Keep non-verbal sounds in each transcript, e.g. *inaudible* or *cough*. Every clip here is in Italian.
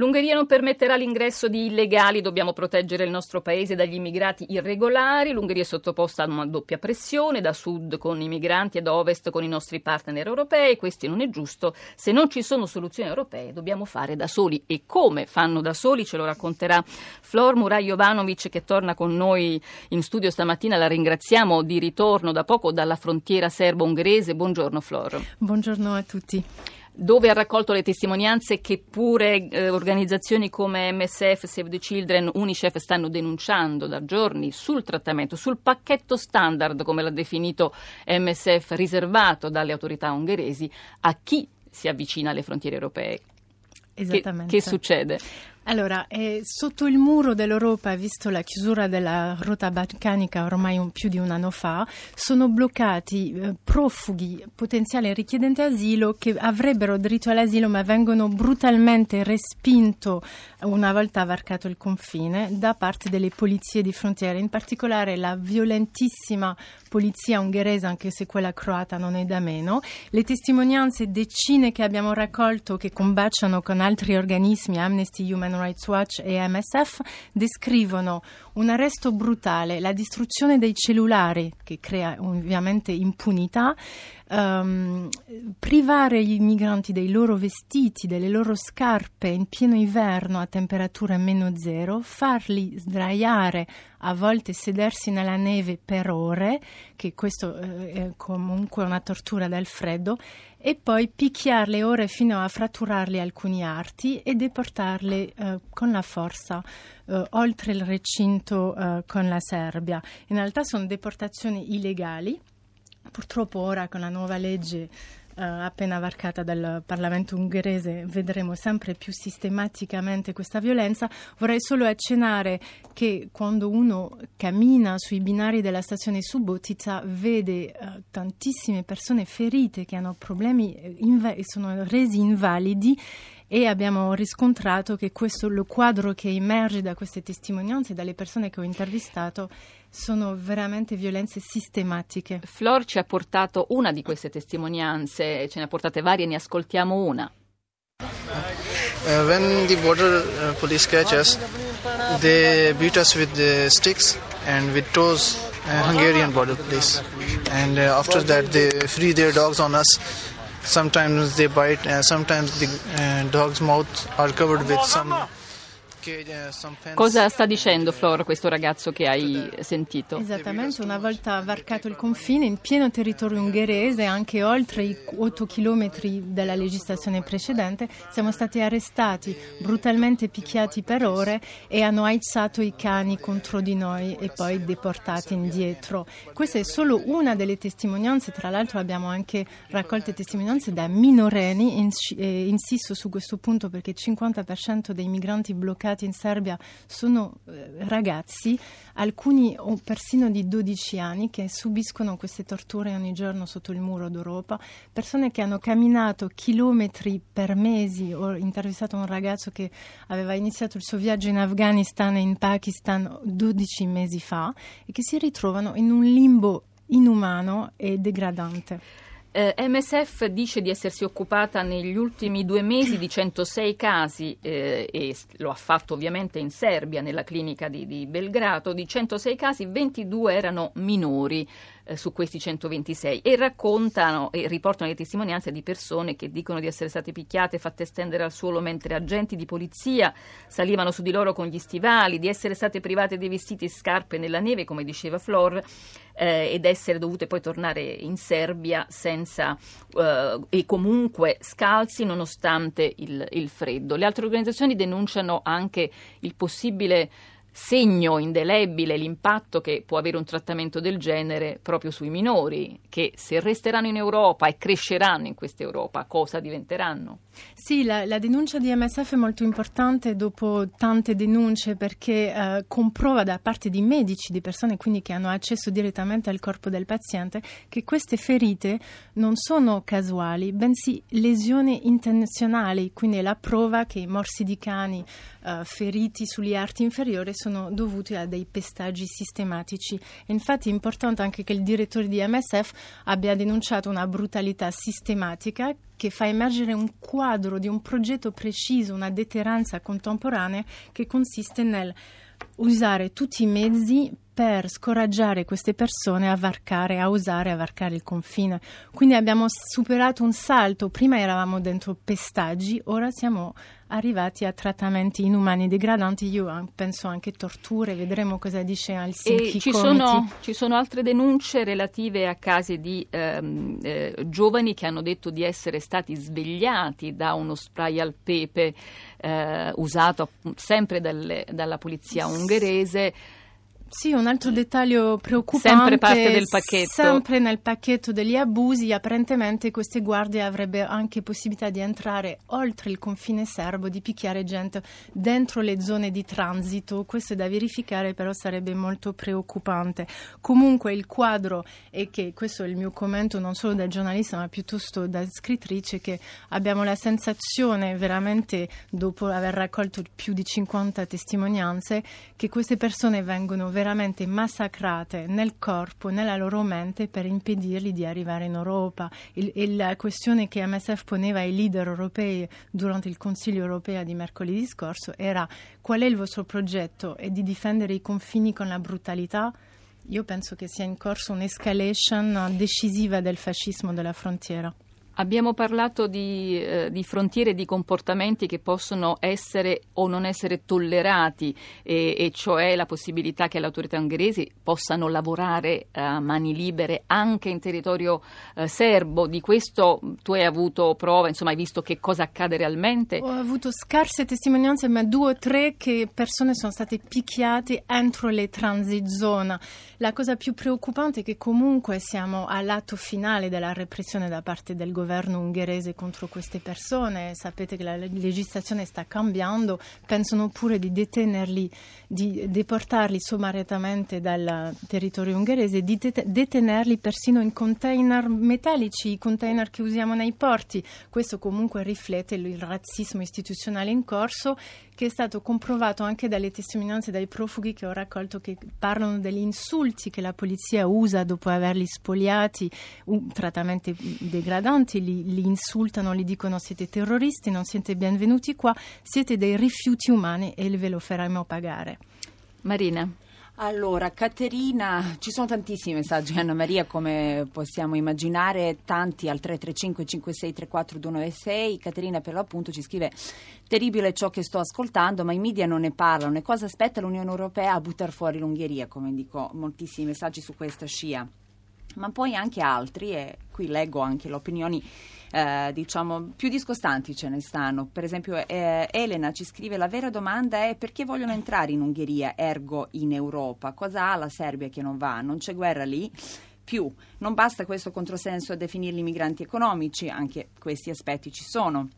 L'Ungheria non permetterà l'ingresso di illegali, dobbiamo proteggere il nostro paese dagli immigrati irregolari. L'Ungheria è sottoposta a una doppia pressione, da sud con i migranti e da ovest con i nostri partner europei. Questo non è giusto. Se non ci sono soluzioni europee, dobbiamo fare da soli. E come fanno da soli ce lo racconterà Flor Murai Jovanovic che torna con noi in studio stamattina. La ringraziamo di ritorno da poco dalla frontiera serbo-ungherese. Buongiorno Flor. Buongiorno a tutti dove ha raccolto le testimonianze che pure eh, organizzazioni come MSF, Save the Children, Unicef stanno denunciando da giorni sul trattamento, sul pacchetto standard, come l'ha definito MSF, riservato dalle autorità ungheresi a chi si avvicina alle frontiere europee. Esattamente. Che, che succede? Allora, eh, sotto il muro dell'Europa, visto la chiusura della rotta balcanica ormai un, più di un anno fa, sono bloccati eh, profughi, potenziali richiedenti asilo che avrebbero diritto all'asilo ma vengono brutalmente respinto una volta varcato il confine da parte delle polizie di frontiera, in particolare la violentissima polizia ungherese, anche se quella croata non è da meno. Le testimonianze decine che abbiamo raccolto che combaciano con altri organismi, Amnesty Human Rights Watch e MSF, descrivono un arresto brutale, la distruzione dei cellulari, che crea ovviamente impunità, um, privare i migranti dei loro vestiti, delle loro scarpe in pieno inverno a temperatura meno zero, farli sdraiare, a volte sedersi nella neve per ore, che questo eh, è comunque una tortura dal freddo, e poi picchiarle ore fino a fratturarle alcuni arti e deportarle eh, con la forza eh, oltre il recinto eh, con la Serbia. In realtà sono deportazioni illegali. Purtroppo ora con la nuova legge Uh, appena varcata dal Parlamento ungherese, vedremo sempre più sistematicamente questa violenza. Vorrei solo accennare che quando uno cammina sui binari della stazione Subotica vede uh, tantissime persone ferite che hanno problemi e inv- sono resi invalidi e abbiamo riscontrato che questo lo quadro che emerge da queste testimonianze, dalle persone che ho intervistato, sono veramente violenze sistematiche. Flor ci ha portato una di queste testimonianze, ce ne ha portate varie, ne ascoltiamo una. Uh, when the border uh, police catch us, they beat us with the sticks and with toes, uh, Hungarian border police. And uh, after that, they free their dogs on us. Sometimes they bite and sometimes the uh, dog's mouth are covered with some Cosa sta dicendo Flor, questo ragazzo che hai sentito? Esattamente, una volta varcato il confine in pieno territorio ungherese, anche oltre i 8 chilometri della legislazione precedente, siamo stati arrestati, brutalmente picchiati per ore e hanno aizzato i cani contro di noi e poi deportati indietro. Questa è solo una delle testimonianze, tra l'altro abbiamo anche raccolte testimonianze da minorenni, insisto su questo punto perché il 50% dei migranti bloccati bloccati in Serbia sono eh, ragazzi, alcuni o persino di 12 anni, che subiscono queste torture ogni giorno sotto il muro d'Europa, persone che hanno camminato chilometri per mesi. Ho intervistato un ragazzo che aveva iniziato il suo viaggio in Afghanistan e in Pakistan 12 mesi fa e che si ritrovano in un limbo inumano e degradante. Eh, MSF dice di essersi occupata negli ultimi due mesi di 106 casi eh, e lo ha fatto ovviamente in Serbia, nella clinica di, di Belgrado. Di 106 casi 22 erano minori eh, su questi 126 e raccontano e riportano le testimonianze di persone che dicono di essere state picchiate, fatte stendere al suolo mentre agenti di polizia salivano su di loro con gli stivali, di essere state private dei vestiti e scarpe nella neve, come diceva Flor, eh, ed essere dovute poi tornare in Serbia senza eh, e comunque scalzi nonostante il, il freddo. Le altre organizzazioni denunciano anche il possibile segno indelebile l'impatto che può avere un trattamento del genere proprio sui minori, che se resteranno in Europa e cresceranno in questa Europa, cosa diventeranno? Sì, la, la denuncia di MSF è molto importante dopo tante denunce perché eh, comprova da parte di medici, di persone quindi che hanno accesso direttamente al corpo del paziente, che queste ferite non sono casuali, bensì lesioni intenzionali, quindi è la prova che i morsi di cani eh, feriti sugli arti inferiori sono dovuti a dei pestaggi sistematici. Infatti è importante anche che il direttore di MSF abbia denunciato una brutalità sistematica che fa emergere un quadro di un progetto preciso, una deterrenza contemporanea che consiste nel usare tutti i mezzi per scoraggiare queste persone a varcare, a osare a varcare il confine. Quindi abbiamo superato un salto, prima eravamo dentro pestaggi, ora siamo arrivati a trattamenti inumani degradanti, io penso anche torture, vedremo cosa dice Helsinki. Ci sono, ci sono, altre denunce relative a casi di ehm, eh, giovani che hanno detto di essere stati svegliati da uno spray al pepe eh, usato sempre dalle, dalla polizia ungherese. Mangueirês. Sì, un altro dettaglio preoccupante. Sempre parte del pacchetto. Sempre nel pacchetto degli abusi, apparentemente queste guardie avrebbero anche possibilità di entrare oltre il confine serbo, di picchiare gente dentro le zone di transito. Questo è da verificare, però sarebbe molto preoccupante. Comunque il quadro è che, questo è il mio commento non solo da giornalista, ma piuttosto da scrittrice, che abbiamo la sensazione veramente, dopo aver raccolto più di 50 testimonianze, che queste persone vengono veramente veramente massacrate nel corpo, nella loro mente per impedirgli di arrivare in Europa. Il, il, la questione che MSF poneva ai leader europei durante il Consiglio europeo di mercoledì scorso era qual è il vostro progetto? È di difendere i confini con la brutalità? Io penso che sia in corso un'escalation decisiva del fascismo della frontiera. Abbiamo parlato di, eh, di, frontiere di comportamenti che possono essere o non essere tollerati, e, e cioè la possibilità che le autorità ungheresi possano lavorare a mani libere anche in territorio eh, serbo. Di questo tu hai avuto prova, insomma hai visto che cosa accade realmente? Ho avuto scarse testimonianze, ma due o tre che persone sono state picchiate entro le transit zone. La cosa più preoccupante è che comunque siamo all'atto finale della repressione da parte del governo governo ungherese contro queste persone, sapete che la legislazione sta cambiando, pensano pure di detenerli, di deportarli sommariamente dal territorio ungherese, di detenerli persino in container metallici, i container che usiamo nei porti. Questo comunque riflette il razzismo istituzionale in corso che è stato comprovato anche dalle testimonianze dai profughi che ho raccolto che parlano degli insulti che la polizia usa dopo averli spogliati, trattamenti degradanti, li, li insultano, gli dicono siete terroristi, non siete benvenuti qua, siete dei rifiuti umani e ve lo faremo pagare. Marina. Allora, Caterina, ci sono tantissimi messaggi, Anna Maria, come possiamo immaginare, tanti al 335 5634 296. Caterina per l'appunto ci scrive terribile ciò che sto ascoltando, ma i media non ne parlano e cosa aspetta l'Unione Europea a buttare fuori l'Ungheria, come dico, moltissimi messaggi su questa scia. Ma poi anche altri, e qui leggo anche le opinioni eh, diciamo più discostanti ce ne stanno. Per esempio eh, Elena ci scrive la vera domanda è perché vogliono entrare in Ungheria, ergo in Europa? Cosa ha la Serbia che non va? Non c'è guerra lì? Più, non basta questo controsenso a definirli migranti economici, anche questi aspetti ci sono.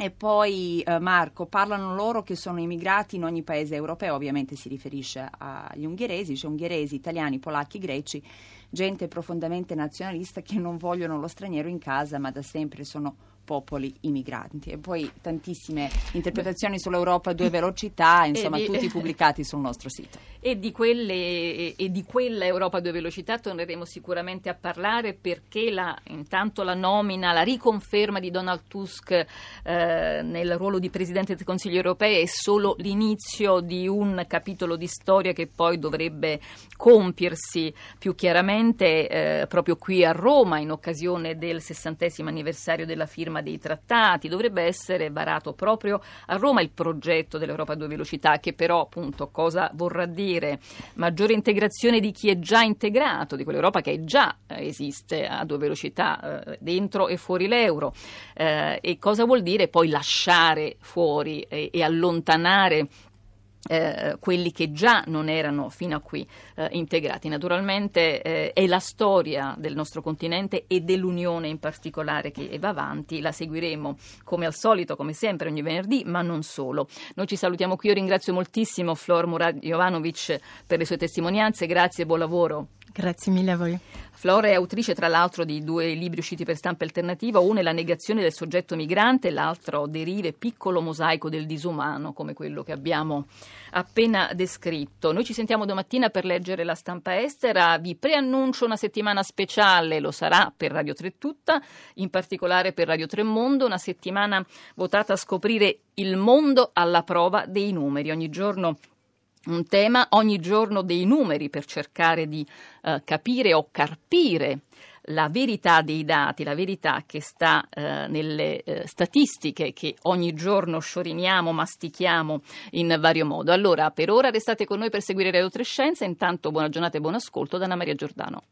E poi eh, Marco, parlano loro che sono immigrati in ogni paese europeo, ovviamente si riferisce agli ungheresi, cioè ungheresi, italiani, polacchi, greci, gente profondamente nazionalista che non vogliono lo straniero in casa, ma da sempre sono popoli immigranti. E poi tantissime interpretazioni sull'Europa a due velocità, *laughs* insomma, di, tutti *laughs* pubblicati sul nostro sito. E di, quelle, e di quella Europa a due velocità torneremo sicuramente a parlare perché la, intanto la nomina, la riconferma di Donald Tusk eh, nel ruolo di Presidente del Consiglio europeo è solo l'inizio di un capitolo di storia che poi dovrebbe compiersi più chiaramente eh, proprio qui a Roma in occasione del sessantesimo anniversario della firma riforma dei trattati, dovrebbe essere varato proprio a Roma il progetto dell'Europa a due velocità, che però appunto cosa vorrà dire? Maggiore integrazione di chi è già integrato, di quell'Europa che già eh, esiste a due velocità eh, dentro e fuori l'euro. Eh, e cosa vuol dire poi lasciare fuori e, e allontanare eh, quelli che già non erano fino a qui eh, integrati. Naturalmente eh, è la storia del nostro continente e dell'Unione in particolare che va avanti, la seguiremo come al solito, come sempre ogni venerdì, ma non solo. Noi ci salutiamo qui, io ringrazio moltissimo Flor Murad Jovanovic per le sue testimonianze, grazie e buon lavoro. Grazie mille a voi. Flora è autrice tra l'altro di due libri usciti per stampa alternativa, uno è La negazione del soggetto migrante, l'altro Derive, piccolo mosaico del disumano, come quello che abbiamo appena descritto. Noi ci sentiamo domattina per leggere la stampa estera, vi preannuncio una settimana speciale, lo sarà per Radio 3 tutta, in particolare per Radio 3 Mondo, una settimana votata a scoprire il mondo alla prova dei numeri. Ogni giorno un tema ogni giorno dei numeri per cercare di eh, capire o carpire la verità dei dati, la verità che sta eh, nelle eh, statistiche che ogni giorno scioriniamo, mastichiamo in vario modo. Allora, per ora restate con noi per seguire Radio Trescenza, intanto buona giornata e buon ascolto da Anna Maria Giordano.